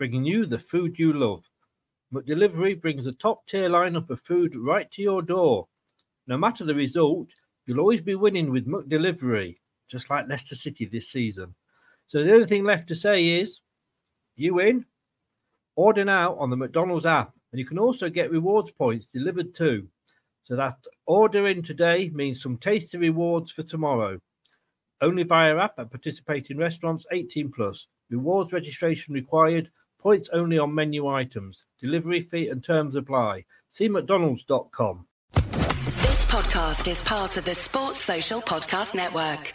bringing you the food you love. McDelivery brings a top tier lineup of food right to your door. No matter the result, you'll always be winning with McDelivery, just like Leicester City this season. So the only thing left to say is, you win. Order now on the McDonald's app, and you can also get rewards points delivered too. So that ordering today means some tasty rewards for tomorrow. Only via app at participating restaurants 18 plus. Rewards registration required. Points only on menu items. Delivery fee and terms apply. See McDonald's.com. This podcast is part of the Sports Social Podcast Network.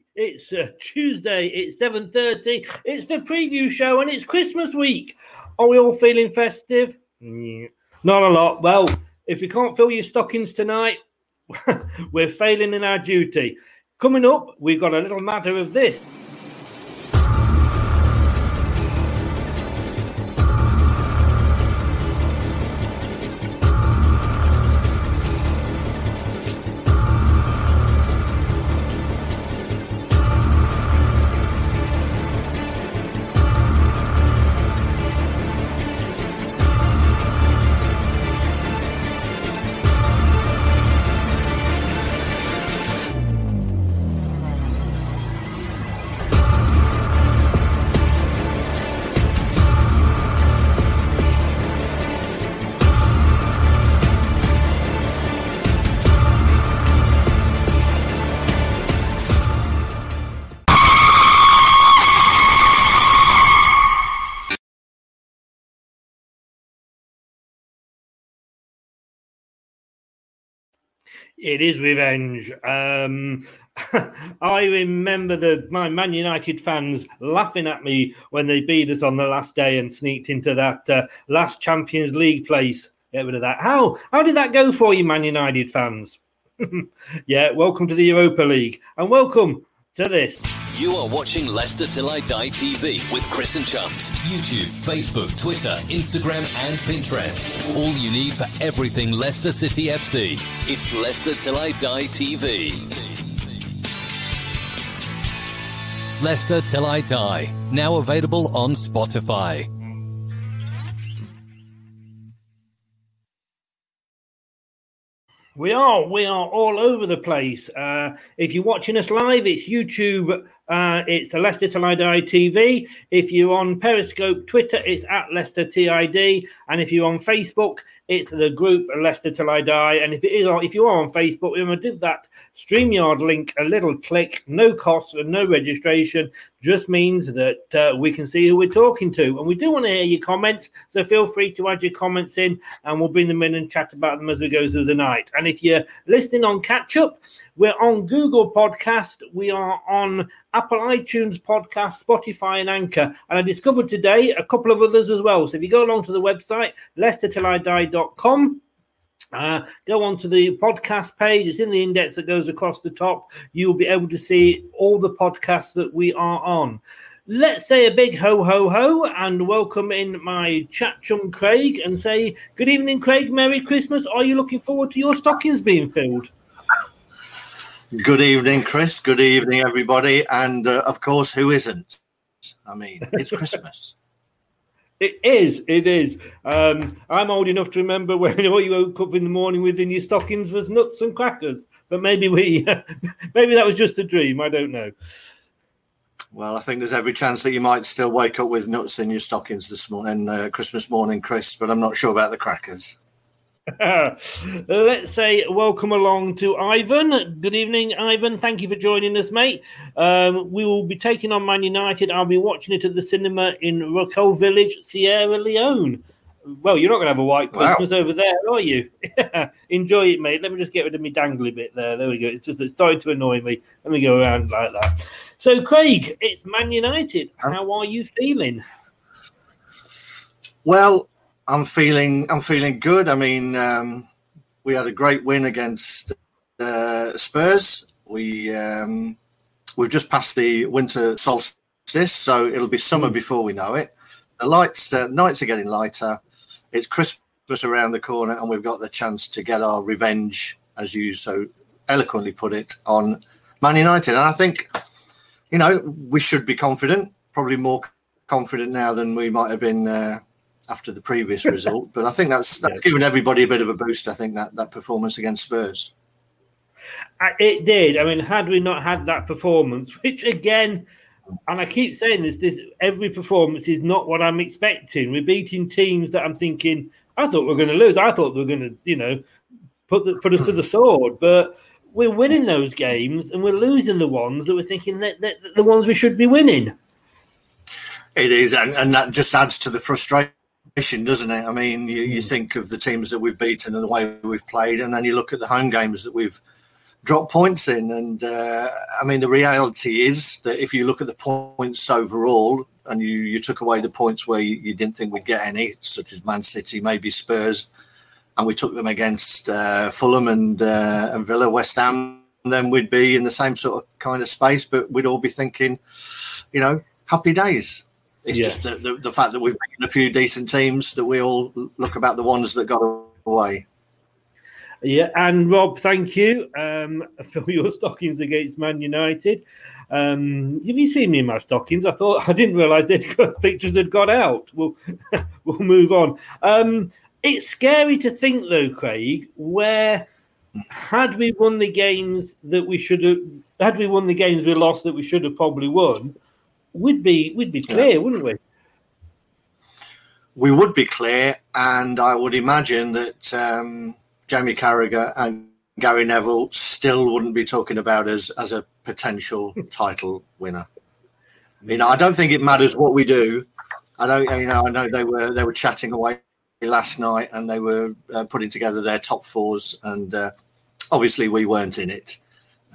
It's uh, Tuesday. It's seven thirty. It's the preview show, and it's Christmas week. Are we all feeling festive? Not a lot. Well, if you can't fill your stockings tonight, we're failing in our duty. Coming up, we've got a little matter of this. It is revenge. Um, I remember the my Man United fans laughing at me when they beat us on the last day and sneaked into that uh, last Champions League place. Get rid of that. How how did that go for you, Man United fans? yeah, welcome to the Europa League and welcome to this. You are watching Leicester Till I Die TV with Chris and Chums. YouTube, Facebook, Twitter, Instagram, and Pinterest. All you need for everything Leicester City FC. It's Leicester Till I Die TV. Leicester Till I Die. Now available on Spotify. We are. We are all over the place. Uh, if you're watching us live, it's YouTube uh, it's the Leicester Die TV. If you're on Periscope, Twitter, it's at Leicester TID. And if you're on Facebook, it's the group Leicester Till I Die. And if it is, if you are on Facebook, going to give that StreamYard link a little click, no cost and no registration. Just means that uh, we can see who we're talking to. And we do want to hear your comments. So feel free to add your comments in and we'll bring them in and chat about them as we go through the night. And if you're listening on catch up, we're on Google Podcast. We are on Apple iTunes Podcast, Spotify, and Anchor. And I discovered today a couple of others as well. So if you go along to the website, leicestertillidie.com, uh, go on to the podcast page. It's in the index that goes across the top. You'll be able to see all the podcasts that we are on. Let's say a big ho ho ho and welcome in my chat chum Craig and say good evening, Craig. Merry Christmas. Are you looking forward to your stockings being filled? Good evening, Chris. Good evening, everybody. And uh, of course, who isn't? I mean, it's Christmas. It is. It is. Um, I'm old enough to remember when all you woke up in the morning with in your stockings was nuts and crackers. But maybe we, maybe that was just a dream. I don't know. Well, I think there's every chance that you might still wake up with nuts in your stockings this morning, uh, Christmas morning, Chris. But I'm not sure about the crackers. Let's say welcome along to Ivan. Good evening, Ivan. Thank you for joining us, mate. Um, we will be taking on Man United. I'll be watching it at the cinema in Rockall Village, Sierra Leone. Well, you're not going to have a white Christmas wow. over there, are you? Enjoy it, mate. Let me just get rid of me dangly bit there. There we go. It's just it's starting to annoy me. Let me go around like that. So, Craig, it's Man United. How are you feeling? Well, I'm feeling I'm feeling good. I mean, um, we had a great win against uh, Spurs. We um, we've just passed the winter solstice, so it'll be summer hmm. before we know it. The lights uh, nights are getting lighter. It's Christmas around the corner, and we've got the chance to get our revenge, as you so eloquently put it, on Man United. And I think, you know, we should be confident. Probably more confident now than we might have been uh, after the previous result. But I think that's that's given everybody a bit of a boost. I think that that performance against Spurs. It did. I mean, had we not had that performance, which again, and I keep saying this, this every performance is not what I'm expecting. We're beating teams that I'm thinking I thought we are going to lose. I thought we were going to, you know, put the, put us to the sword, but. We're winning those games and we're losing the ones that we're thinking that, that, that the ones we should be winning. It is, and, and that just adds to the frustration doesn't it? I mean, you, you hmm. think of the teams that we've beaten and the way we've played, and then you look at the home games that we've dropped points in. And uh, I mean, the reality is that if you look at the points overall, and you, you took away the points where you, you didn't think we'd get any, such as Man City, maybe Spurs, and we took them against uh, Fulham and uh, and Villa, West Ham, then we'd be in the same sort of kind of space, but we'd all be thinking, you know, happy days. It's yeah. just the, the, the, fact that we've beaten a few decent teams that we all look about the ones that got away. Yeah, and Rob, thank you um, for your stockings against Man United. Um, have you seen me in my stockings? I thought I didn't realise the pictures had got out. We'll we'll move on. Um, it's scary to think, though, Craig, where had we won the games that we should have, had we won the games we lost that we should have probably won, we'd be we'd be clear, yeah. wouldn't we? We would be clear, and I would imagine that um, Jamie Carragher and Gary Neville still wouldn't be talking about us as a potential title winner. You know, I don't think it matters what we do. I don't, you know, I know they were they were chatting away last night and they were uh, putting together their top fours, and uh, obviously we weren't in it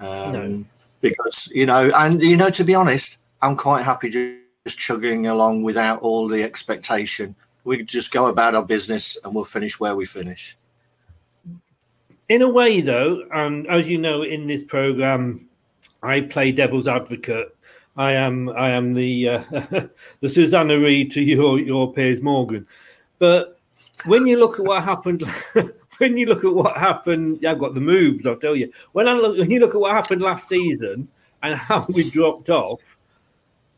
um, no. because you know, and you know, to be honest, I'm quite happy just chugging along without all the expectation. We just go about our business and we'll finish where we finish. In a way, though, and as you know, in this program, I play devil's advocate. I am I am the uh, the Susanna Reid to your your Piers Morgan. But when you look at what happened, when you look at what happened, yeah, I've got the moves. I'll tell you. When I look, when you look at what happened last season and how we dropped off,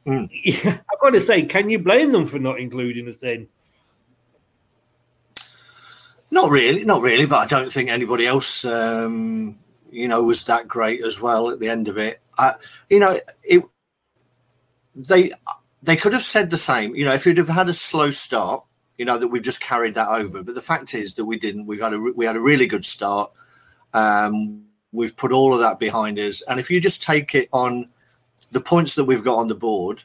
Mm. Yeah, I've got to say, can you blame them for not including us in? Not really, not really. But I don't think anybody else, um, you know, was that great as well at the end of it. I, you know, it they they could have said the same. You know, if you'd have had a slow start, you know that we've just carried that over. But the fact is that we didn't. We had a we had a really good start. Um, we've put all of that behind us, and if you just take it on the points that we've got on the board,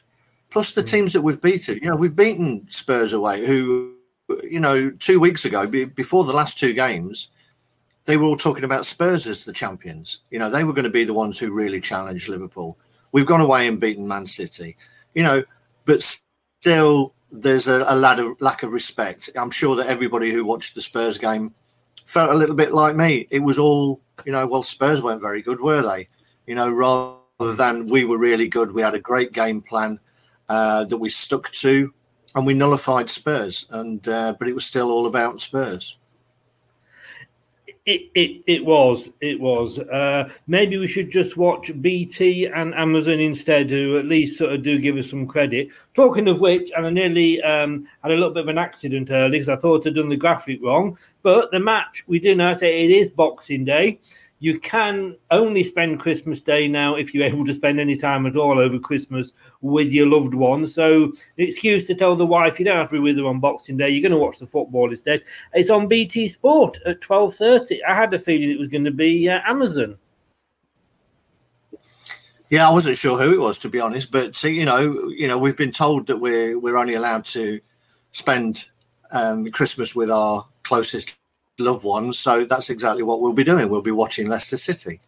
plus the mm. teams that we've beaten. You know, we've beaten Spurs away, who you know two weeks ago before the last two games. They were all talking about Spurs as the champions. You know, they were going to be the ones who really challenged Liverpool. We've gone away and beaten Man City. You know, but still there's a, a of, lack of respect. I'm sure that everybody who watched the Spurs game felt a little bit like me. It was all, you know, well, Spurs weren't very good, were they? You know, rather than we were really good, we had a great game plan uh, that we stuck to, and we nullified Spurs. And uh, but it was still all about Spurs. It, it, it was it was uh, maybe we should just watch bt and amazon instead who at least sort of do give us some credit talking of which and i nearly um, had a little bit of an accident earlier because i thought i'd done the graphic wrong but the match we do now say it is boxing day you can only spend Christmas Day now if you're able to spend any time at all over Christmas with your loved ones. So, an excuse to tell the wife you don't have to be with her on Boxing Day. You're going to watch the football instead. It's on BT Sport at twelve thirty. I had a feeling it was going to be uh, Amazon. Yeah, I wasn't sure who it was to be honest, but uh, you know, you know, we've been told that we're we're only allowed to spend um, Christmas with our closest loved ones. So that's exactly what we'll be doing. We'll be watching Leicester City.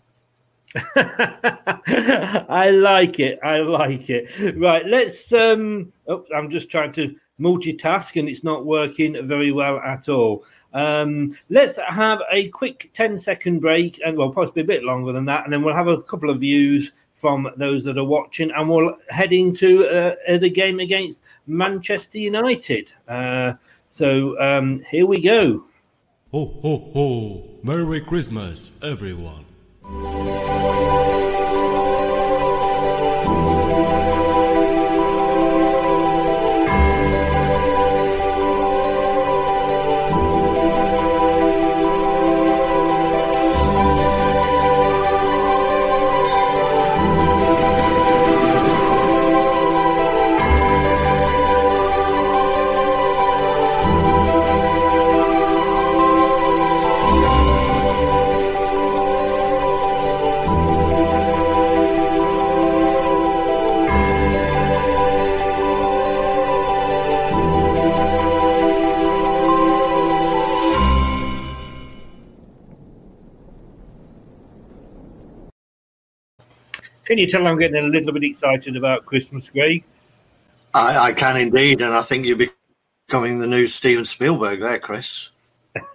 I like it. I like it. Right, let's. um oh, I'm just trying to multitask and it's not working very well at all. Um, let's have a quick 10 second break and well, possibly a bit longer than that, and then we'll have a couple of views from those that are watching, and we'll head into uh, the game against Manchester United. Uh, so um, here we go. Ho, ho, ho! Merry Christmas, everyone! Can you tell I'm getting a little bit excited about Christmas, Greg? I, I can indeed, and I think you're becoming the new Steven Spielberg there, Chris.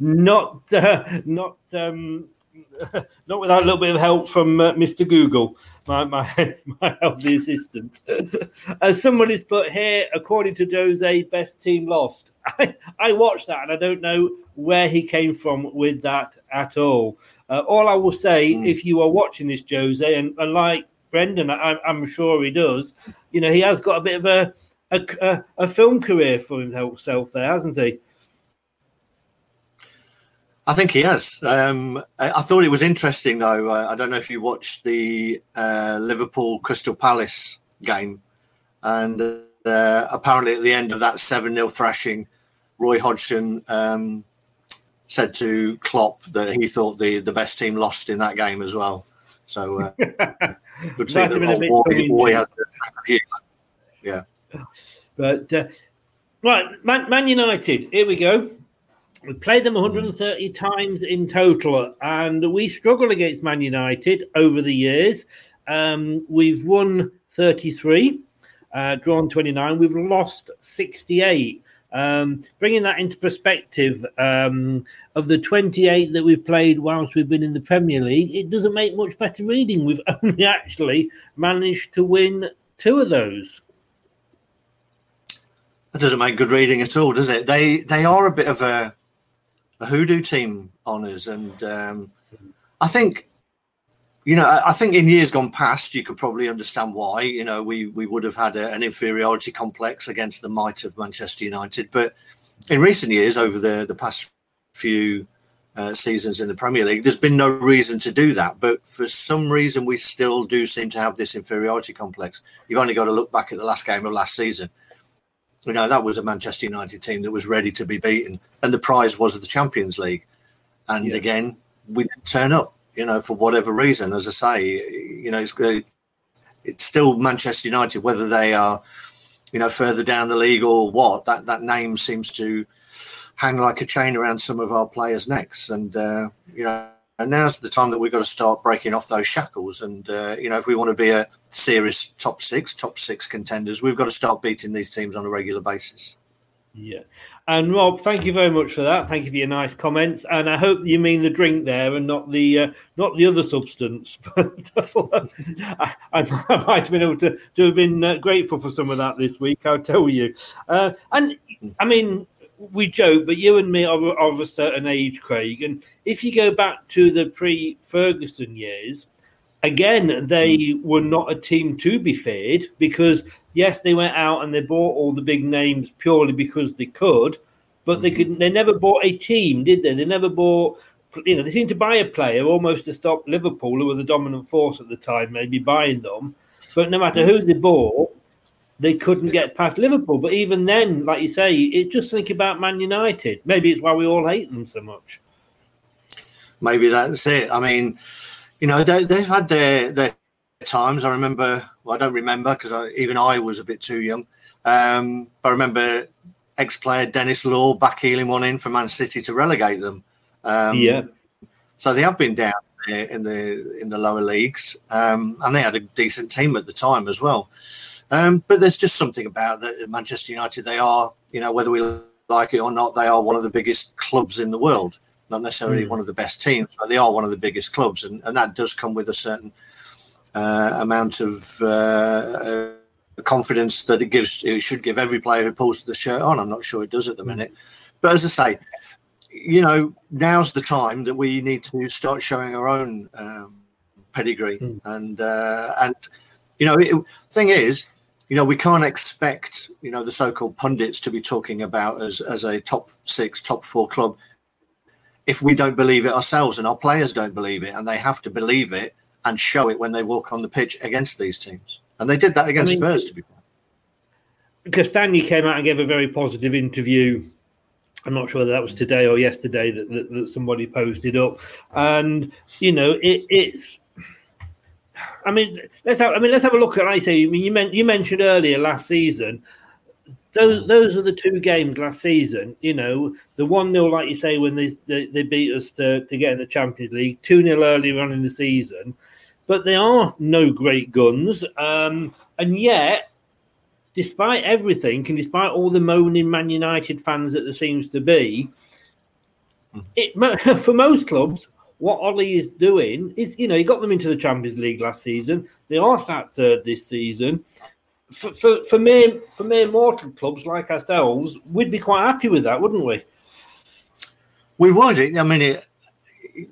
not, uh, not, um, not without a little bit of help from uh, Mr. Google, my my, my healthy assistant. As someone somebody's put here, according to Jose, best team lost. I, I watched that and I don't know where he came from with that at all. Uh, all I will say, mm. if you are watching this, Jose, and, and like Brendan, I, am sure he does, you know, he has got a bit of a a, a film career for himself there, hasn't he? I think he has. Um, I, I, thought it was interesting, though. Uh, I don't know if you watched the uh, Liverpool Crystal Palace game, and uh, apparently at the end of that 7 0 thrashing, Roy Hodgson um, said to Klopp that he thought the, the best team lost in that game as well. So uh, good see that has Yeah. But uh, right, Man, Man United, here we go. We played them 130 times in total, and we struggle against Man United over the years. Um, we've won 33, uh, drawn 29. We've lost 68. Um, bringing that into perspective, um, of the 28 that we've played whilst we've been in the Premier League, it doesn't make much better reading. We've only actually managed to win two of those. That doesn't make good reading at all, does it? They they are a bit of a a hoodoo team on us, and um, I think you know I think in years gone past you could probably understand why. You know we we would have had a, an inferiority complex against the might of Manchester United, but in recent years, over the the past few uh, seasons in the Premier League. There's been no reason to do that, but for some reason, we still do seem to have this inferiority complex. You've only got to look back at the last game of last season. You know, that was a Manchester United team that was ready to be beaten, and the prize was the Champions League. And yeah. again, we didn't turn up, you know, for whatever reason. As I say, you know, it's, it's still Manchester United, whether they are, you know, further down the league or what, that, that name seems to hang like a chain around some of our players' necks. And, uh, you know, and now's the time that we've got to start breaking off those shackles. And, uh, you know, if we want to be a serious top six, top six contenders, we've got to start beating these teams on a regular basis. Yeah. And Rob, thank you very much for that. Thank you for your nice comments. And I hope you mean the drink there and not the uh, not the other substance. I, I, might have been able to, to have been uh, grateful for some of that this week. I'll tell you. Uh, and I mean, we joke, but you and me are of a certain age, Craig. And if you go back to the pre-Ferguson years, again, they were not a team to be feared because yes, they went out and they bought all the big names purely because they could, but they mm-hmm. could. They never bought a team, did they? They never bought. You know, they seemed to buy a player almost to stop Liverpool, who were the dominant force at the time, maybe buying them. But no matter who they bought, they couldn't get past Liverpool. But even then, like you say, it just think about Man United. Maybe it's why we all hate them so much. Maybe that's it. I mean, you know, they, have had their their times. I remember. Well, I don't remember because even I was a bit too young. Um, but I remember ex-player Denis Law backheeling one in for Man City to relegate them. Um, yeah. So they have been down in the in the lower leagues, um, and they had a decent team at the time as well. Um, but there's just something about that Manchester United. They are, you know, whether we like it or not, they are one of the biggest clubs in the world. Not necessarily mm. one of the best teams, but they are one of the biggest clubs, and, and that does come with a certain amount of uh, uh, confidence that it gives. It should give every player who pulls the shirt on. I'm not sure it does at the mm. minute, but as I say, you know, now's the time that we need to start showing our own um, pedigree, mm. and uh, and you know, it, thing is you know, we can't expect, you know, the so-called pundits to be talking about as as a top six, top four club if we don't believe it ourselves and our players don't believe it, and they have to believe it and show it when they walk on the pitch against these teams. And they did that against I mean, Spurs, to be fair. Because Stanley came out and gave a very positive interview. I'm not sure whether that was today or yesterday that, that, that somebody posted up, and you know, it, it's I mean, let's have. I mean, let's have a look at. I say, I mean, you, meant, you mentioned earlier last season. Those, mm. those are the two games last season. You know, the one 0 like you say, when they, they, they beat us to, to get in the Champions League, two 0 earlier on in the season. But they are no great guns, um, and yet, despite everything, and despite all the moaning Man United fans that there seems to be, mm. it for most clubs, what Ollie is doing is, you know, he got them into the Champions League last season. They are sat third this season. For, for, for mere for mere mortal clubs like ourselves, we'd be quite happy with that, wouldn't we? We would. I mean, it,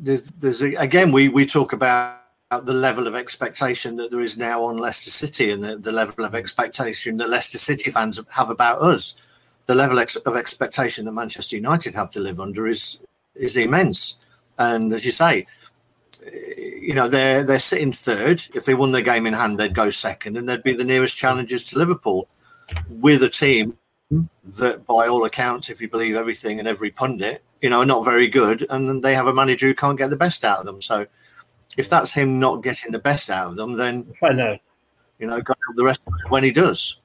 there's, there's a, again, we we talk about the level of expectation that there is now on Leicester City and the, the level of expectation that Leicester City fans have about us. The level of expectation that Manchester United have to live under is is immense. And as you say, you know they're they're sitting third. If they won their game in hand, they'd go second, and they'd be the nearest challengers to Liverpool, with a team that, by all accounts, if you believe everything and every pundit, you know, are not very good, and they have a manager who can't get the best out of them. So, if that's him not getting the best out of them, then I know, you know, God the rest when he does.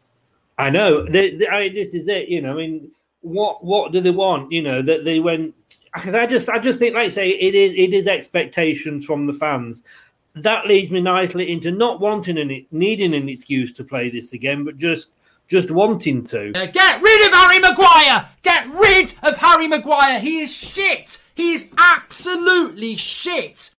I know. They, they, I, this is it. You know, I mean, what what do they want? You know, that they went because I just I just think, like I say, it is it is expectations from the fans. That leads me nicely into not wanting any needing an excuse to play this again, but just just wanting to. Uh, get rid of Harry Maguire! Get rid of Harry Maguire! He is shit! He is absolutely shit!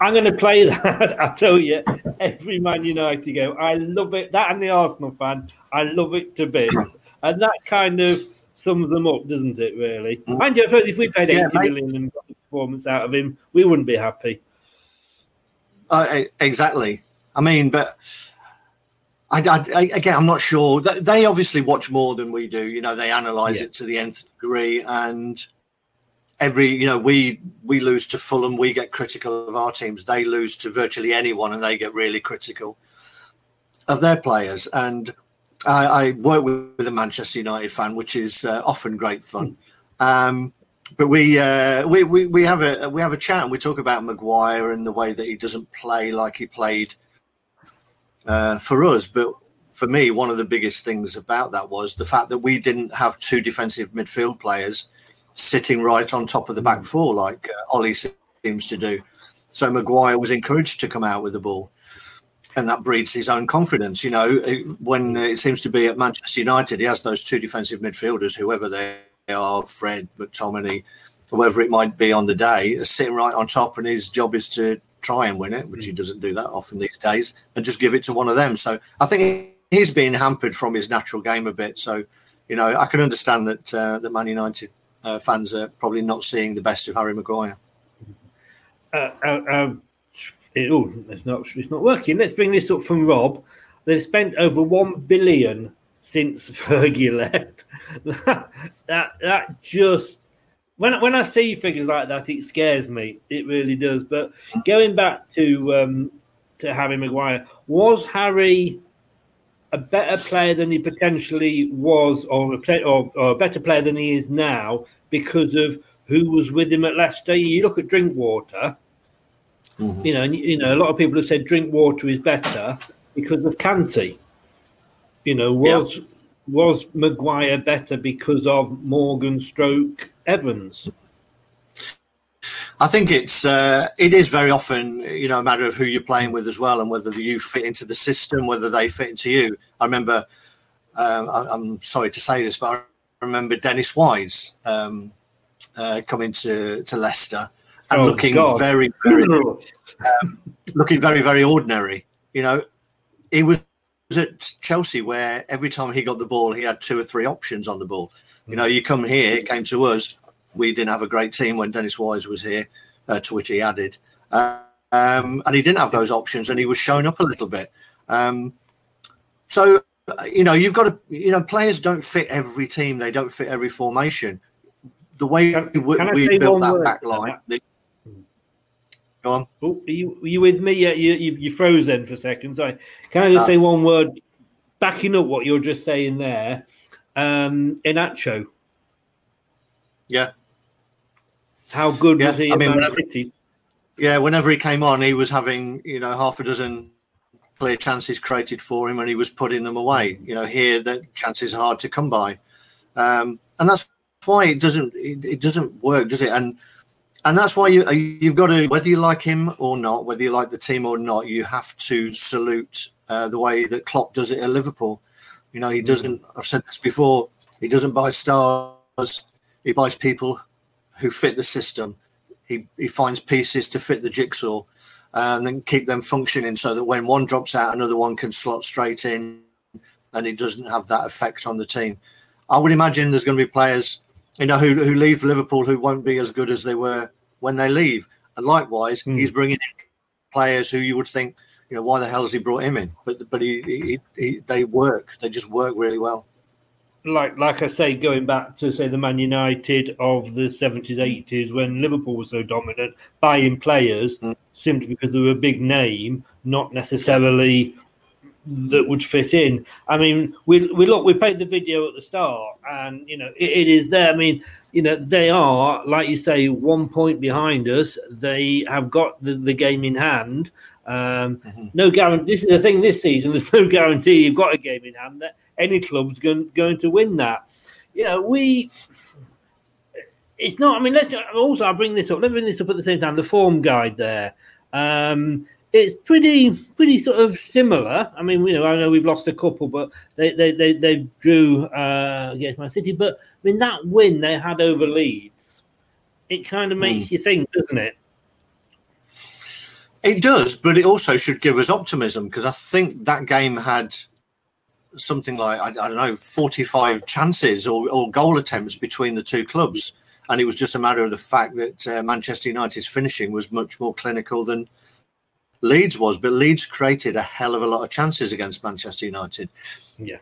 I'm going to play that. I tell you, every Man United game, I love it. That and the Arsenal fan, I love it to bits. And that kind of sums them up, doesn't it? Really. Mm. Mind you, I suppose if we paid eighty yeah, million and got the performance out of him, we wouldn't be happy. Uh, exactly. I mean, but I, I, again, I'm not sure. They obviously watch more than we do. You know, they analyze yeah. it to the nth degree, and every you know we we lose to Fulham, we get critical of our teams. They lose to virtually anyone, and they get really critical of their players. And I, I work with, a Manchester United fan, which is uh, often great fun. Um, but we, uh, we we we have a we have a chat and we talk about Maguire and the way that he doesn't play like he played uh, for us. But for me, one of the biggest things about that was the fact that we didn't have two defensive midfield players sitting right on top of the back four like uh, Ollie seems to do. So Maguire was encouraged to come out with the ball and that breeds his own confidence. You know, when it seems to be at Manchester United, he has those two defensive midfielders, whoever they are, Fred, McTominay, whoever it might be on the day, sitting right on top, and his job is to try and win it, which he doesn't do that often these days, and just give it to one of them. So I think he's being hampered from his natural game a bit. So, you know, I can understand that uh, that Man United uh, fans are probably not seeing the best of Harry Maguire. Uh, uh um, it, oh, it's not it's not working. Let's bring this up from Rob. They've spent over one billion since Fergie left. that, that that just when when I see figures like that, it scares me. It really does. But going back to um, to Harry Maguire, was Harry a better player than he potentially was, or a, play, or, or a better player than he is now because of who was with him at Leicester? You look at Drinkwater Mm-hmm. You know, and, you know, a lot of people have said Drinkwater is better because of Kanté. You know, was yep. was Maguire better because of Morgan Stroke Evans? I think it's uh, it is very often you know a matter of who you're playing with as well, and whether you fit into the system, whether they fit into you. I remember, um, I, am sorry to say this, but I remember Dennis Wise um, uh, coming to to Leicester, and oh, looking God. very, very um, looking very, very ordinary. You know, he was at Chelsea where every time he got the ball, he had two or three options on the ball. You know, you come here, it came to us. We didn't have a great team when Dennis Wise was here, uh, to which he added. Uh, um, and he didn't have those options, and he was shown up a little bit. Um, so, you know, you've got to, you know, players don't fit every team, they don't fit every formation. The way can, we, can we built that back line, the, Go on. Oh, are you, are you with me? Yeah, you, you, you froze then for a second. Sorry. Can I just uh, say one word, backing up what you're just saying there? Um, Iheanacho. Yeah. How good yeah, was he I mean, whenever? Yeah, whenever he came on, he was having you know half a dozen clear chances created for him, and he was putting them away. You know, here the chances are hard to come by, um, and that's why it doesn't it, it doesn't work, does it? And and that's why you you've got to whether you like him or not, whether you like the team or not, you have to salute uh, the way that Klopp does it at Liverpool. You know, he doesn't. I've said this before. He doesn't buy stars. He buys people who fit the system. He he finds pieces to fit the jigsaw, uh, and then keep them functioning so that when one drops out, another one can slot straight in, and it doesn't have that effect on the team. I would imagine there's going to be players you know, who, who leave Liverpool who won't be as good as they were when they leave. And likewise, mm. he's bringing in players who you would think, you know, why the hell has he brought him in? But but he, he, he they work. They just work really well. Like like I say, going back to say the Man United of the seventies, eighties, when Liverpool was so dominant, buying players mm. simply because they were a big name, not necessarily that would fit in. I mean, we we look, we played the video at the start, and you know, it, it is there. I mean, you know, they are like you say, one point behind us. They have got the, the game in hand. Um, mm-hmm. No guarantee. This is the thing this season. There's no guarantee you've got a game in hand that any club's going going to win that. You know, we. It's not. I mean, let's also. I'll bring this up. Let me bring this up at the same time. The form guide there. Um, it's pretty pretty sort of similar. I mean, you know, I know we've lost a couple, but they they they, they drew uh, against Man City. But I mean, that win they had over Leeds, it kind of hmm. makes mm. you think, doesn't it? It does, but it also should give us optimism because I think that game had something like I, I don't know, forty-five chances or, or, goal attempts between the two clubs, and it was just a matter of the fact that uh, Manchester United's finishing was much more clinical than Leeds was, but Leeds created a hell of a lot of chances against Manchester United. Yeah.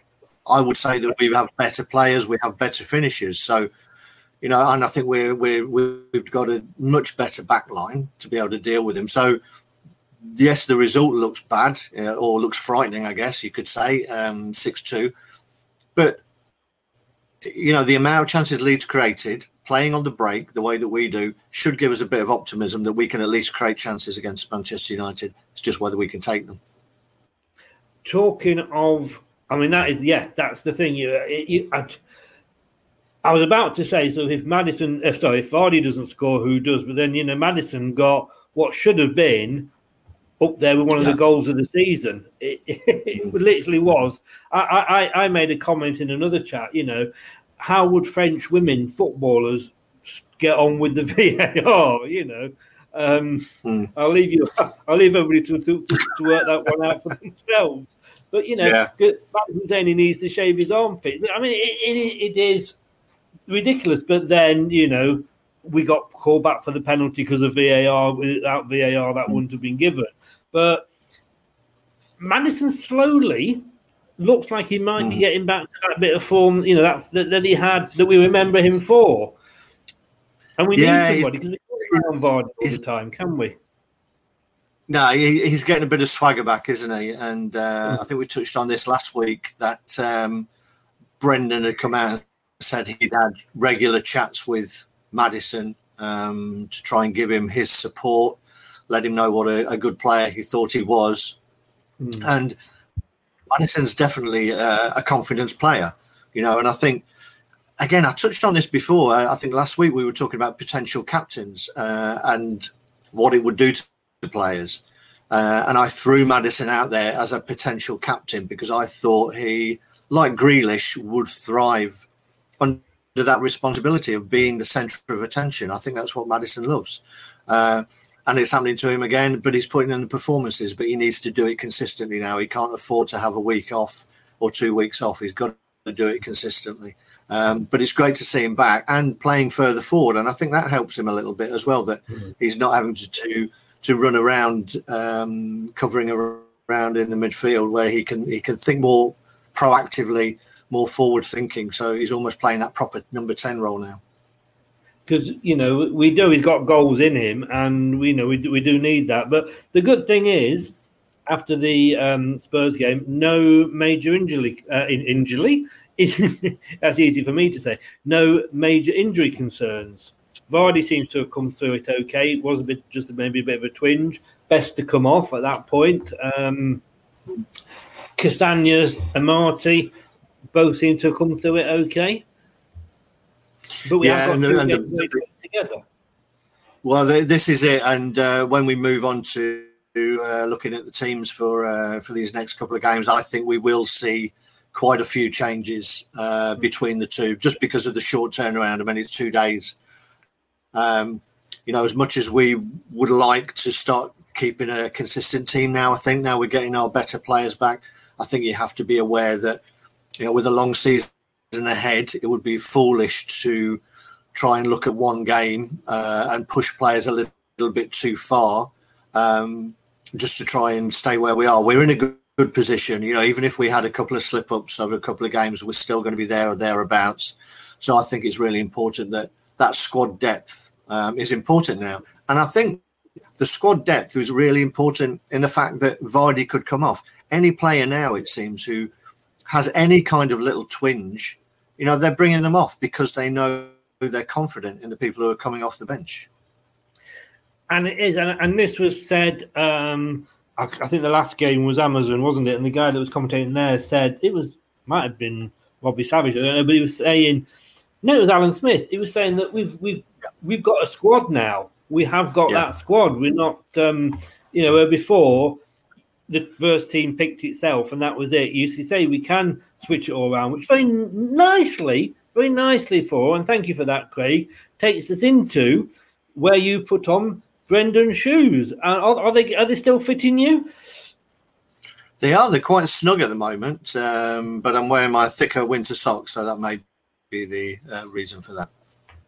I would say that we have better players, we have better finishers. So, you know, and I think we're, we're we've got a much better back line to be able to deal with him. So yes, the result looks bad uh, or looks frightening, I guess you could say, um, six two, but you know the amount of chances Leeds created playing on the break the way that we do should give us a bit of optimism that we can at least create chances against Manchester United. It's just whether we can take them. Talking of, I mean, that is yeah, that's the thing. You, you I, I was about to say, so if Maddison, uh, sorry, if Vardy doesn't score, who does? But then you know, Maddison got what should have been up there with one of yeah. the goals of the season. It, it literally was. I, I, I made a comment in another chat. You know, how would French women footballers get on with the VAR? You know, um, mm. I'll leave you. I'll leave everybody to, to, to, work that one out for themselves. But you know, yeah. saying he needs to shave his armpit. I mean, it, it, it is ridiculous. But then you know, we got called back for the penalty because of VAR. Without VAR, that mm. wouldn't have been given. But Maddison slowly looks like he might mm. be hmm. getting back to that bit of form, you know, that, that, that he had that we remember him for. And we yeah, need somebody can't on Vardy all the time, can we? No, he's getting a bit of swagger back, isn't he? And uh, mm. I think we touched on this last week that um, Brendan had come out and said he'd had regular chats with Maddison um, to try and give him his support let him know what a, a good player he thought he was. Mm. And Maddison's definitely a, a confidence player, you know, and I think again, I touched on this before. I think last week we were talking about potential captains uh, and what it would do to players. Uh, and I threw Maddison out there as a potential captain because I thought he, like Grealish, would thrive under that responsibility of being the centre of attention. I think that's what Maddison loves. Uh, and it's happening to him again. But he's putting in the performances, but he needs to do it consistently now. He can't afford to have a week off or two weeks off. He's got to do it consistently. Um, but it's great to see him back and playing further forward, and I think that helps him a little bit as well. That mm-hmm. he's not having to to, to run around um, covering around in the midfield, where he can he can think more proactively, more forward thinking. So he's almost playing that proper number ten role now because you know we know he's got goals in him, and we know we do, we do need that. But the good thing is, after the um, Spurs game, no major injury. Uh, in, injury. That's easy for me to say. No major injury concerns. Vardy seems to have come through it okay. It was a bit, just maybe a bit of a twinge. Best to come off at that point. Um, Castagne and Marty both seem to have come through it okay. But we yeah, have got and the, and the, together. Well, this is it. And uh, when we move on to uh, looking at the teams for uh, for these next couple of games, I think we will see quite a few changes uh, between the two, just because of the short turnaround. I mean, it's two days. Um, you know, as much as we would like to start keeping a consistent team now, I think now we're getting our better players back. I think you have to be aware that you know with a long season ahead, it would be foolish to try and look at one game uh, and push players a little, little bit too far um, just to try and stay where we are. We're in a good, good position. You know, even if we had a couple of slip ups over a couple of games, we're still going to be there or thereabouts. So I think it's really important that that squad depth um, is important now. And I think the squad depth was really important in the fact that Vardy could come off. Any player now, it seems, who has any kind of little twinge, you know, they're bringing them off because they know they're confident in the people who are coming off the bench. And it is, and, and this was said. Um, I, I, think the last game was Amazon, wasn't it? And the guy that was commentating there said it was might have been Robbie Savage. I don't know, but he was saying no, it was Alan Smith. He was saying that we've we've we've got a squad now. We have got yeah. that squad. We're not, um, you know, where before the first team picked itself, and that was it. You see, say we can switch it all around, which very nicely, very nicely for, and thank you for that, Craig, takes us into where you put on Brendan's shoes. Are, are, they are they still fitting you? They are. They're quite snug at the moment, um, but I'm wearing my thicker winter socks, so that may be the uh, reason for that.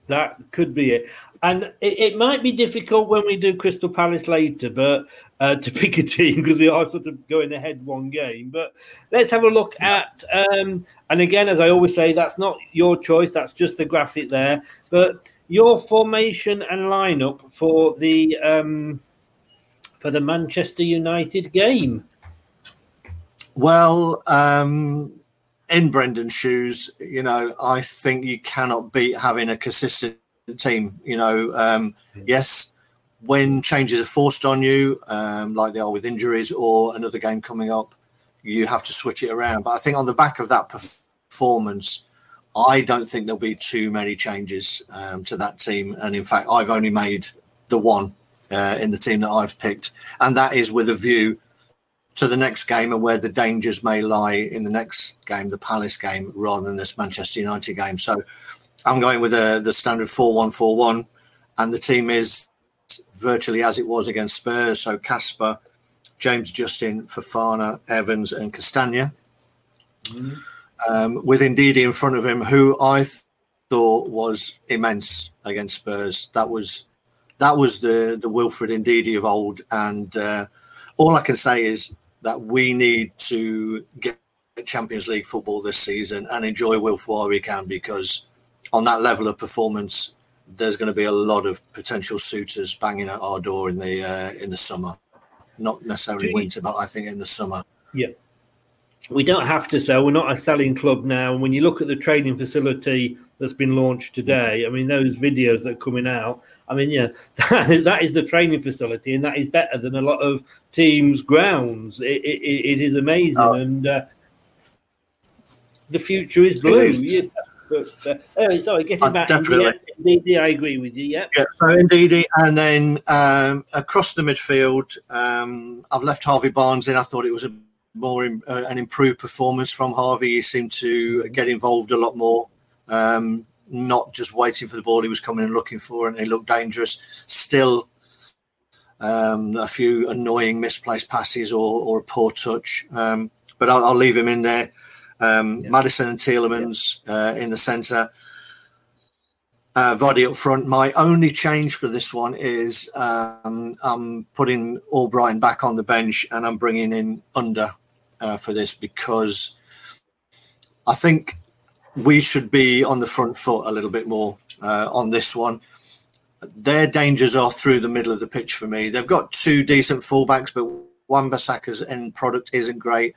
That could be it. And it, it, might be difficult when we do Crystal Palace later, but uh, to pick a team because we are sort of going ahead one game. But let's have a look at, um, and again, as I always say, that's not your choice. That's just the graphic there. But your formation and lineup for the um, for the Manchester United game. Well, um, in Brendan's shoes, you know, I think you cannot beat having a consistent team. You know, um, yes, when changes are forced on you, um, like they are with injuries or another game coming up, you have to switch it around. But I think on the back of that performance, I don't think there'll be too many changes um, to that team. And in fact, I've only made the one uh, in the team that I've picked, and that is with a view to the next game and where the dangers may lie in the next game, the Palace game, rather than this Manchester United game. So I'm going with the, the standard 4 1 4 1, and the team is virtually as it was against Spurs. So Kasper, James Justin, Fofana, Evans, and Castagna. Mm-hmm. Um, with Ndidi in front of him, who I th- thought was immense against Spurs. That was that was the the Wilfred Ndidi of old, and uh, all I can say is that we need to get Champions League football this season and enjoy Wilf while we can, because on that level of performance, there's going to be a lot of potential suitors banging at our door in the uh, in the summer, not necessarily winter, but I think in the summer. Yeah, we don't have to sell. We're not a selling club now. And when you look at the training facility that's been launched today, I mean those videos that are coming out. I mean, yeah, that, that is the training facility, and that is better than a lot of teams' grounds. It, it, it is amazing, oh. and uh, the future is blue. But, uh, oh, sorry, getting uh, back. Definitely. Ndidi, I agree with you. Yeah. Yeah. So Ndidi, and then um, across the midfield, um, I've left Harvey Barnes in. I thought it was a more uh, an improved performance from Harvey. He seemed to get involved a lot more, um, not just waiting for the ball he was coming and looking for, and he looked dangerous. Still, um, a few annoying misplaced passes or, or a poor touch, um, but I'll, I'll, leave him in there. Um, yeah. Maddison and Tielemans uh, in the centre. Uh, Vardy up front. My only change for this one is um, I'm putting Albrighton back on the bench and I'm bringing in Under uh, for this because I think we should be on the front foot a little bit more uh, on this one. Their dangers are through the middle of the pitch for me. They've got two decent fullbacks, but Wan-Bissaka's end product isn't great.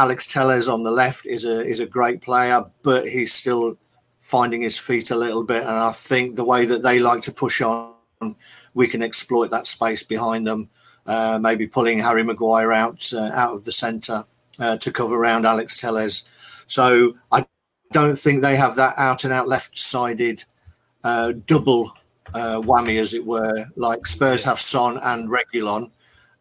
Alex Telles on the left is a is a great player, but he's still finding his feet a little bit. And I think the way that they like to push on, we can exploit that space behind them. Uh, maybe pulling Harry Maguire out uh, out of the centre uh, to cover around Alex Telles. So I don't think they have that out and out left sided uh, double uh, whammy, as it were, like Spurs have Son and Reguilón.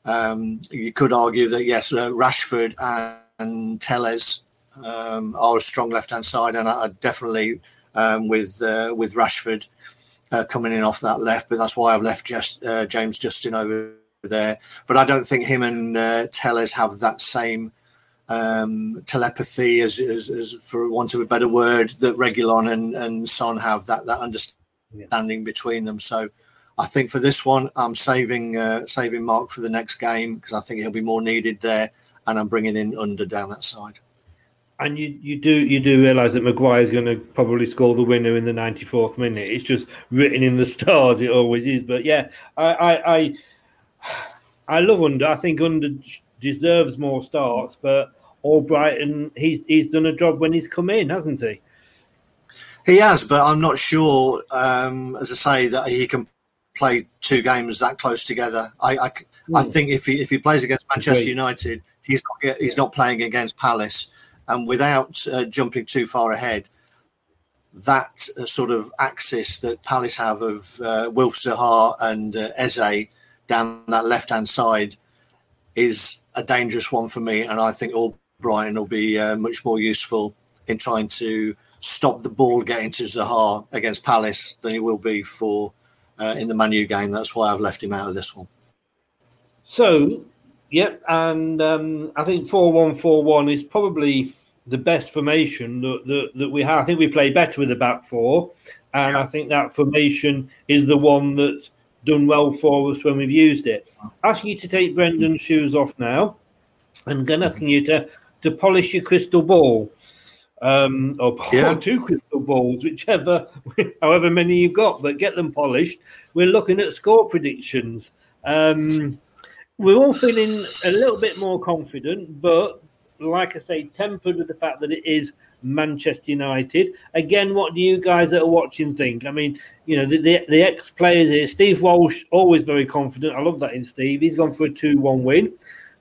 Um, you could argue that yes, Rashford and and Telles um, are a strong left hand side, and I, I definitely um, with uh, with Rashford uh, coming in off that left, but that's why I've left just, uh, James Justin over there. But I don't think him and uh, Telles have that same um, telepathy, as, as, as, for want of a better word, that Reguilón and, and Son have that that understanding yeah. between them. So. I think for this one, I'm saving uh, saving Marc for the next game because I think he'll be more needed there and I'm bringing in Under down that side. And you, you do you do realise that Maguire is going to probably score the winner in the 94th minute. It's just written in the stars. It always is. But yeah, I I I, I love Under. I think Under deserves more starts. But Albrighton, he's he's done a job when he's come in, hasn't he? He has, but I'm not sure. Um, as I say, that he can play two games that close together. I I, I hmm. think if he if he plays against Manchester United, he's not he's not playing against Palace, and without uh, jumping too far ahead, that uh, sort of axis that Palace have of uh, Wilf Zaha and uh, Eze down that left hand side is a dangerous one for me, and I think Albrighton will be uh, much more useful in trying to stop the ball getting to Zaha against Palace than he will be for uh, in the Manu game. That's why I've left him out of this one. So Yep, and um, I think four one four one is probably the best formation that, that, that we have. I think we play better with the back four, and I think that formation is the one that's done well for us when we've used it. Asking you to take Brendan's shoes off now, and then asking you to, to polish your crystal ball. Um, or, Yeah. or two crystal balls, whichever, however many you've got, but get them polished. We're looking at score predictions. Um, we're all feeling a little bit more confident, but like I say, tempered with the fact that it is Manchester United. Again, what do you guys that are watching think? I mean, you know, the, the, the ex players here, Steve Walsh, always very confident. I love that in Steve. He's gone for a 2 1 win.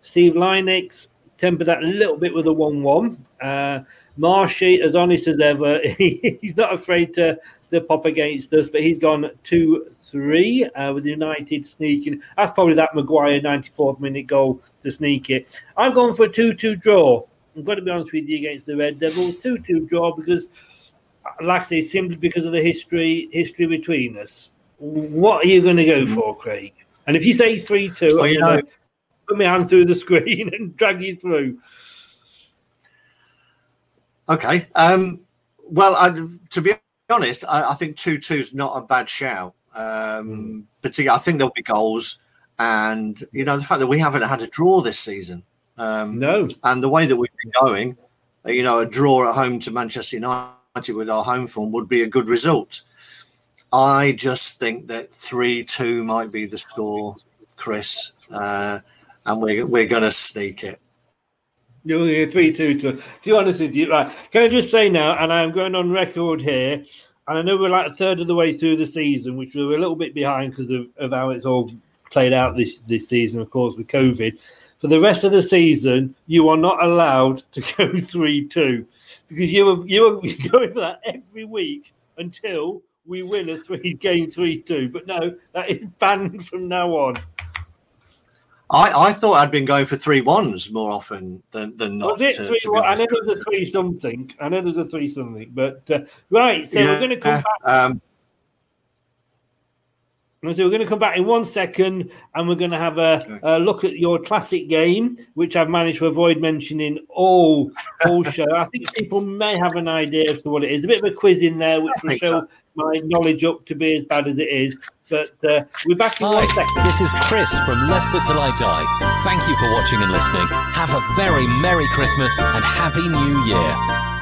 Steve Lynex tempered that a little bit with a 1 1. Uh, Marshy, as honest as ever, he's not afraid to, to pop against us, but he's gone 2 3 uh, with United sneaking. That's probably that Maguire 94th minute goal to sneak it. I've gone for a 2 2 draw. I'm going to be honest with you against the Red Devils. 2 2 draw because, like I say, simply because of the history history between us. What are you going to go for, Craig? And if you say 3 2, Well, I'm going to put my hand through the screen and drag you through. Okay. Um, well, I, to be honest, I, I think 2 2 is not a bad shout. Um, Particularly, I think there'll be goals. And, you know, the fact that we haven't had a draw this season. Um, no. And the way that we've been going, uh, you know, a draw at home to Manchester United with our home form would be a good result. I just think that 3 2 might be the score, Chris. Uh, and we're, we're going to sneak it. You're three two to. To be honest with you, right? Can I just say now, and I'm going on record here, and I know we're like a third of the way through the season, which we're a little bit behind because of, of how it's all played out this this season, of course, with COVID. For the rest of the season, you are not allowed to go three two because you are you are going for that every week until we win a three game three two. But no, that is banned from now on. I, I thought I'd been going for three ones more often than, than not. Was it three, to well, I know there's a three something. I know there's a three something, but uh, right. So we're going to come Yeah, back. Um, So we're going to come back in one second, and we're going to have a, a look at your classic game, which I've managed to avoid mentioning all all show. I think people may have an idea as to what it is. A bit of a quiz in there, which will show so. My knowledge up to be as bad as it is. But uh, we're back in one Hi, second. this is Chris from Leicester Till I Die. Thank you for watching and listening. Have a very Merry Christmas and Happy New Year.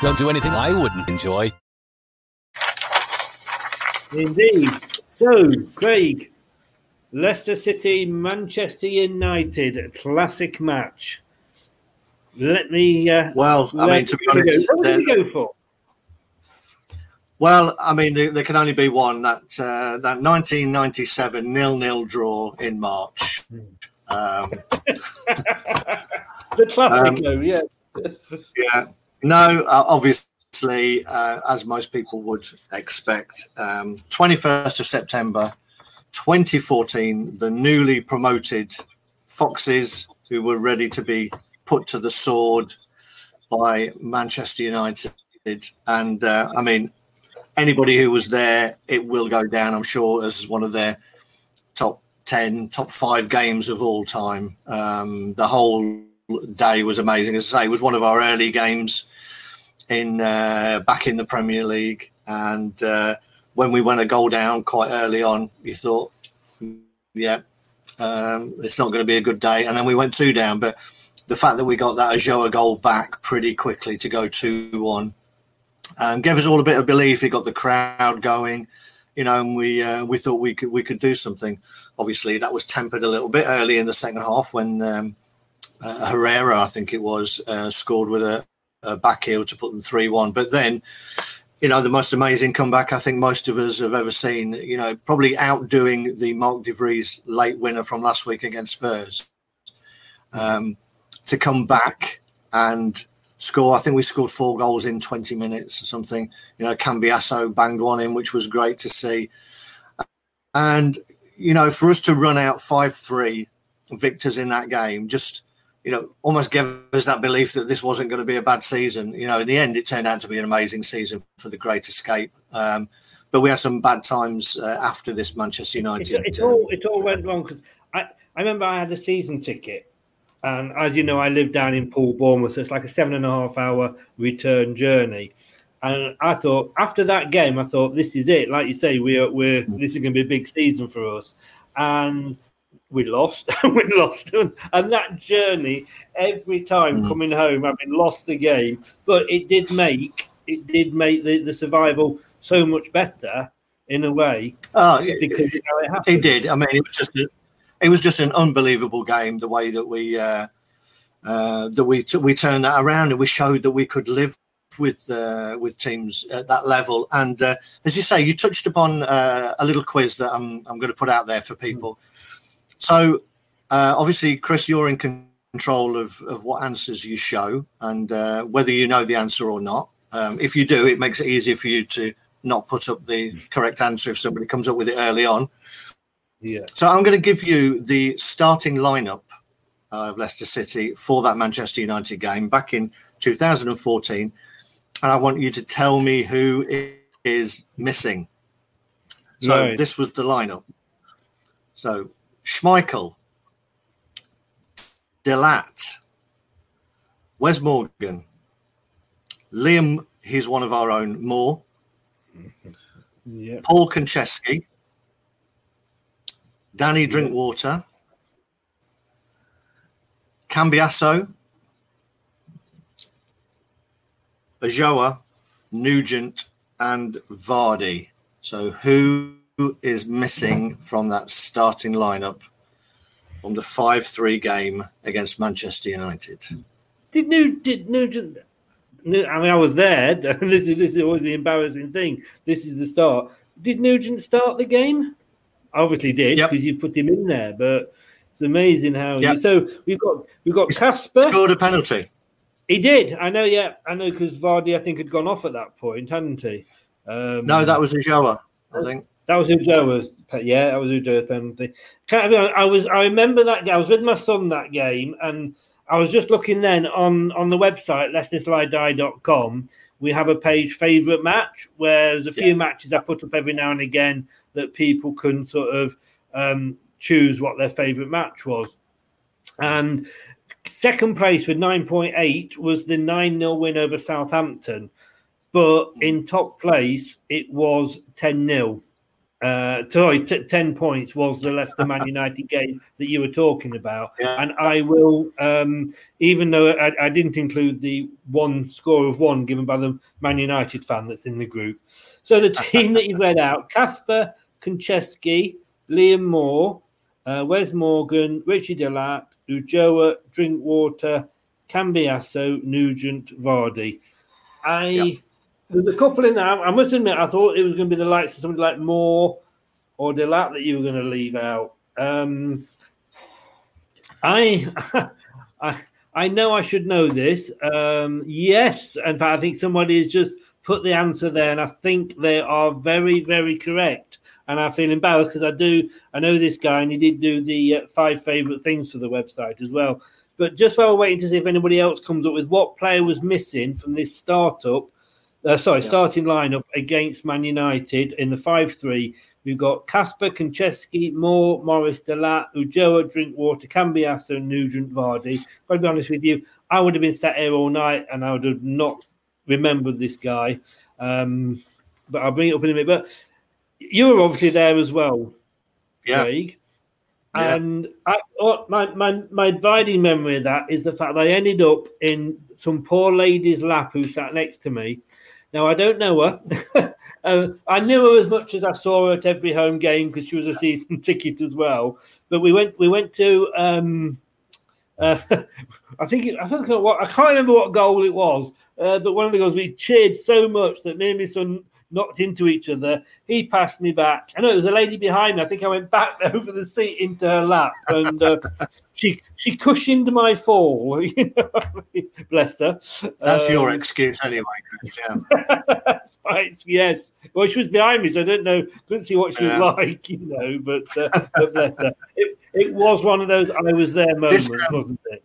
Don't do anything I wouldn't enjoy. Indeed. So, Craig, Leicester City, Manchester United, classic match. Let me. Uh, Well, I mean, to be let me go. honest, what did you then- go for? Well, I mean, there, there can only be one that uh, that 1997 nil-nil draw in March. Um, The classic, Um, yeah. yeah, no, uh, obviously, uh, as most people would expect, um, 21st of September, 2014, the newly promoted Foxes, who were ready to be put to the sword by Manchester United, and uh, I mean, anybody who was there, it will go down, I'm sure, as one of their top 10, top five games of all time. Um, the whole day was amazing. As I say, it was one of our early games in uh, back in the Premier League. And uh, when we went a goal down quite early on, you thought, yeah, um, it's not going to be a good day. And then we went two down. But the fact that we got that Ulloa goal back pretty quickly to go 2 1 um, gave us all a bit of belief. He got the crowd going, you know, and we uh, we thought we could we could do something. Obviously, that was tempered a little bit early in the second half when um, uh, Herrera, I think it was, uh, scored with a, a back heel to put them three one. But then, you know, the most amazing comeback I think most of us have ever seen. You know, probably outdoing the Mark De Vries late winner from last week against Spurs. Um, to come back and score. I think we scored four goals in 20 minutes or something. You know, Cambiasso banged one in, which was great to see. And, you know, for us to run out 5 3 victors in that game, just, you know, almost gave us that belief that this wasn't going to be a bad season. You know, in the end, it turned out to be an amazing season for the Great Escape. Um, but we had some bad times uh, after this Manchester United. it all it all went wrong because I, I remember I had a season ticket And as you know, I live down in Poole, Bournemouth, so it's like a seven and a half hour return journey. And I thought after that game, I thought this is it. Like you say, we're we're this is going to be a big season for us. And we lost, we lost, and that journey every time mm. coming home, having lost the game, but it did make it did make the, the survival so much better in a way. Oh, because it, you know, it, it, did. I mean, it was just a, it was just an unbelievable game. The way that we uh, uh, that we t- we turned that around and we showed that we could live with uh, with teams at that level. And uh, as you say, you touched upon uh, a little quiz that I'm I'm going to put out there for people. So uh, obviously, Chris, you're in control of of what answers you show and whether you know the answer or not. Um, if you do, it makes it easier for you to not put up the correct answer if somebody comes up with it early on. Yeah. So I'm going to give you the starting lineup uh, of Leicester City for that Manchester United game back in 2014, and I want you to tell me who is missing. So right. this was the lineup. So Schmeichel, De Laet, Wes Morgan, Liam, he's one of our own, Moore, yeah. Paul Konchesky, Danny Drinkwater, Cambiasso, Ulloa, Nugent, and Vardy. So who is missing from that starting lineup on the 5-3 game against Manchester United? Did, New, did Nugent I mean, I was there. this is this is always the embarrassing thing. This is the start. Did Nugent start the game? Obviously did because yep. you put him in there. But it's amazing how. Yep. You, so we've got we've got Kasper scored a penalty. He did. I know. Yeah, I know because Vardy I think had gone off at that point, hadn't he? Um, no, that was Ulloa. I think that was Ulloa's. Yeah, that was Ulloa's penalty. I was. I remember that. I was with my son that game and I was just looking then on on the website leicestertillidie.com. We have a page favorite match where there's a few yeah. matches I put up every now and again that people can sort of um, choose what their favorite match was. And second place with 9.8 was the 9 0 win over Southampton. But in top place, it was 10 0 uh, sorry, t- 10 points was the Leicester Man United game that you were talking about. Yeah. And I will, um, even though I, I, didn't include the one score of one given by the Man United fan that's in the group. So the team that you've read out Kasper, Konchesky, Liam Moore, uh, Wes Morgan, Ritchie De Laet, Ulloa, Drinkwater, Cambiasso, Nugent, Vardy. I. Yep there's a couple in there. I must admit, I thought it was going to be the likes of somebody like Moore or De Laet that you were going to leave out. Um, I, I, I know I should know this. Um, yes, in fact, I think somebody has just put the answer there, and I think they are very, very correct. And I feel embarrassed because I do. I know this guy, and he did do the uh, five favorite things for the website as well. But just while we're waiting to see if anybody else comes up with what player was missing from this startup, uh, sorry, yeah. starting lineup against Man United in the 5 3. We've got Kasper, Konchesky, Moore, Morris, De Laet, Ulloa, Drinkwater, Cambiasso, Nugent, Vardy. I'll be honest with you, I would have been sat here all night and I would have not remembered this guy. Um, but I'll bring it up in a minute. But you were obviously there as well, yeah. Craig. Yeah. And I, oh, my, my, my abiding memory of that is the fact that I ended up in some poor lady's lap who sat next to me now I don't know her. uh, I knew her as much as I saw her at every home game because she was a season ticket as well. But we went we went to um, uh, I think it, I think what I can't remember what goal it was, uh, but one of the goals we cheered so much that me and my son knocked into each other. He passed me back. I know there was a lady behind me. I think I went back over the seat into her lap, and uh, she she cushioned my fall. You know, bless her. That's um, your excuse anyway, Chris. Yeah. Spice, yes. Well, she was behind me, so I don't know. Couldn't see what she yeah. was like, you know. But, uh, but bless her. It, it was one of those I was there moments, this, um, wasn't it?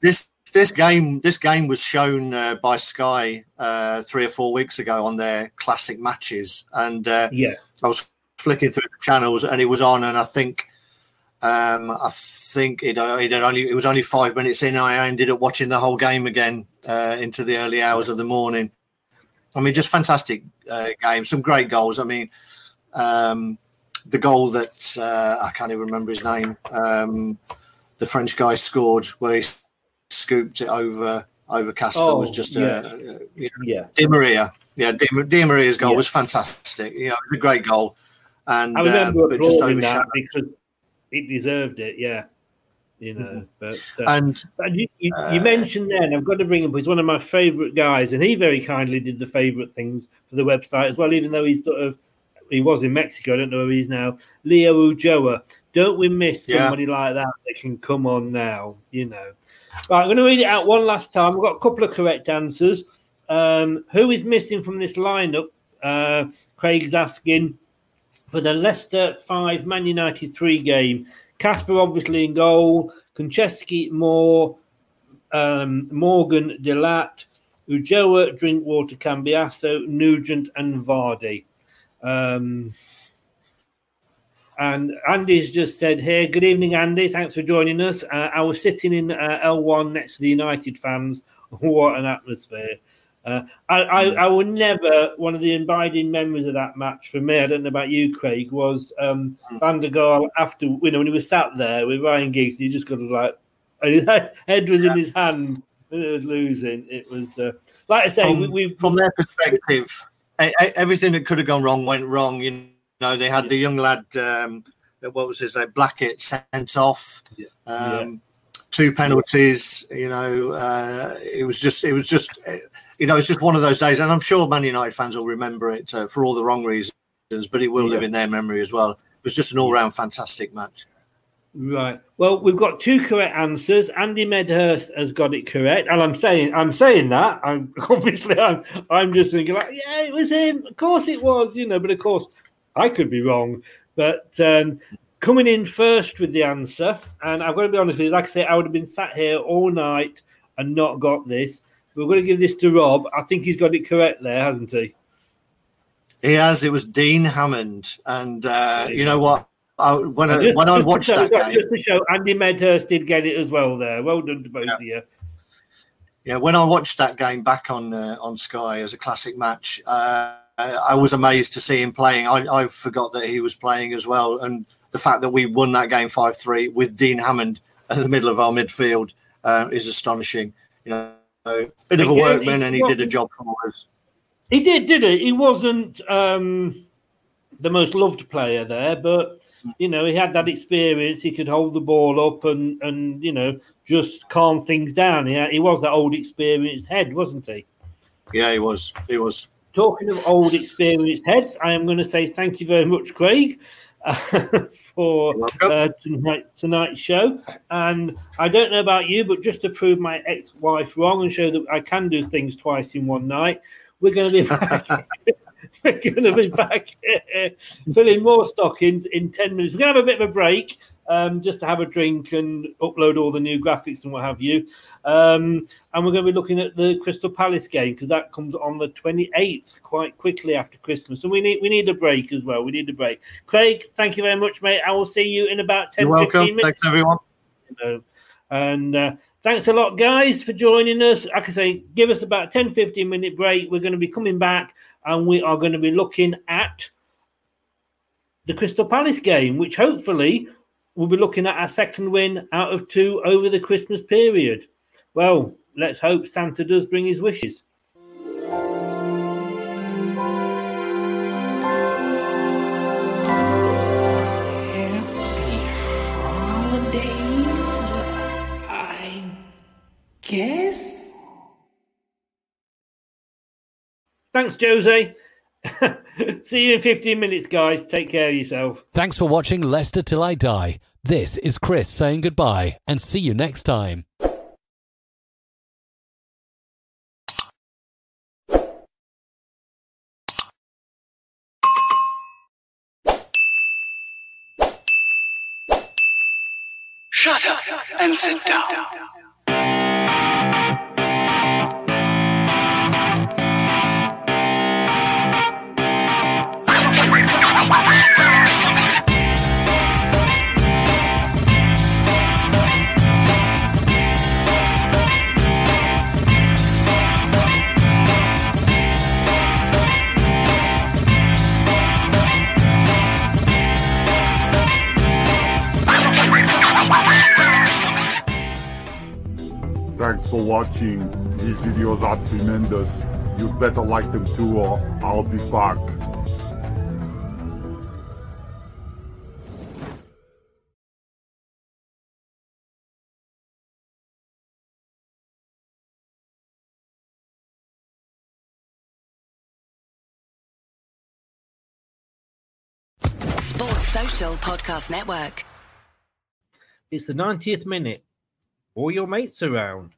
This this game this game was shown uh, by Sky uh, three or four weeks ago on their classic matches, and uh, yeah, I was flicking through the channels and it was on, and I think Um, I think it, uh, it only it was only five minutes in. I ended up watching the whole game again uh, into the early hours of the morning. I mean, just fantastic uh, game. Some great goals. I mean, um, the goal that uh, I can't even remember his name. Um, the French guy scored where he scooped it over over Kasper Oh, was just yeah. a, a you know, Yeah. Di Maria. Yeah, Di, Di Maria's goal Yeah. was fantastic. You know, it was a great goal, and I uh, remember but just applauding that because it deserved it. Yeah, you know. But uh, And but you, you, you mentioned then I've got to bring him. He's one of my favourite guys, and he very kindly did the favourite things for the website as well. Even though he's sort of he was in Mexico, I don't know where he's now. Leo Ulloa. Don't we miss Yeah. somebody like that that can come on now? You know. Right, I'm going to read it out one last time. We've got a couple of correct answers. Um, who is missing from this lineup? Uh, Craig's asking for the Leicester 5 Man United 3 game. Kasper obviously in goal, Konchesky, Moore, um, Morgan, Delat, Ulloa, Drinkwater, Cambiasso, Nugent, and Vardy. Um, and Andy's just said Hey, good evening, Andy. Thanks for joining us. Uh, I was sitting in uh, L1 next to the United fans. what an atmosphere. Uh, I, I, I will never, one of the abiding memories of that match for me, I don't know about you, Craig, was um, Van der Gaal after, you know, when he was sat there with Ryan Giggs, he just got to like, his head was in his hand and it was losing. It was, uh, like I say, from, we, we, from their perspective, everything that could have gone wrong went wrong. You know, they had the young lad, um, what was his name, Blackett, sent off. Um, Two penalties. You know, uh, it was just, it was just, you know, it's just one of those days, and I'm sure Man United fans will remember it uh, for all the wrong reasons, but it will live in their memory as well. It was just an all-round fantastic match. Right. Well, we've got two correct answers. Andy Medhurst has got it correct, and I'm saying I'm saying that. I'm obviously I'm I'm just thinking like, yeah, it was him. Of course it was, you know. But of course, I could be wrong. But um, coming in first with the answer, and I've got to be honest with you. Like I say, I would have been sat here all night and not got this. We're going to give this to Rob. I think he's got it correct there, hasn't he? He has. It was Dean Hammond, and uh, you know what? I, when I, Just- when I watched show- that game, just to show, Andy Medhurst did get it as well there. Well done to both of you. Yeah, when I watched that game back on uh, on Sky as a classic match, uh, I was amazed to see him playing. I, I forgot that he was playing as well, and the fact that we won that game five three with Dean Hammond at the middle of our midfield uh, is astonishing. You know, a bit of a workman, and he did a job for us. He did, did he? He wasn't um, the most loved player there, but you know he had that experience. He could hold the ball up and and you know just calm things down. He he was that old experienced head, wasn't he? Yeah, he was. He was. Talking of old experienced heads, I am going to say thank you very much, Craig, for uh, tonight tonight's show. And I don't know about you, but just to prove my ex-wife wrong and show that I can do things twice in one night, we're going to be back. we're going to be back filling more stock in in ten minutes. We're going to have a bit of a break. Um, just to have a drink and upload all the new graphics and what have you. Um, and we're going to be looking at the Crystal Palace game because that comes on the 28th, quite quickly after Christmas. And we need we need a break as well. We need a break. Craig, thank you very much, mate. I will see you in about 10 You're welcome. 15 minutes. Thanks, everyone. And uh, thanks a lot, guys, for joining us. Like I say, give us about 10 15 minute break. We're going to be coming back and we are going to be looking at the Crystal Palace game, which hopefully we'll be looking at our second win out of two over the Christmas period. Well, let's hope Santa does bring his wishes. Holidays, I guess. Thanks, Jose. See you in 15 minutes, guys. Take care of yourself. Thanks for watching Leicester Till I Die. This is Chris saying goodbye and see you next time. Shut up and sit down. For watching. These videos are tremendous. You'd better like them too or I'll be back. Sports Social Podcast Network. It's the 90th minute. All your mates around.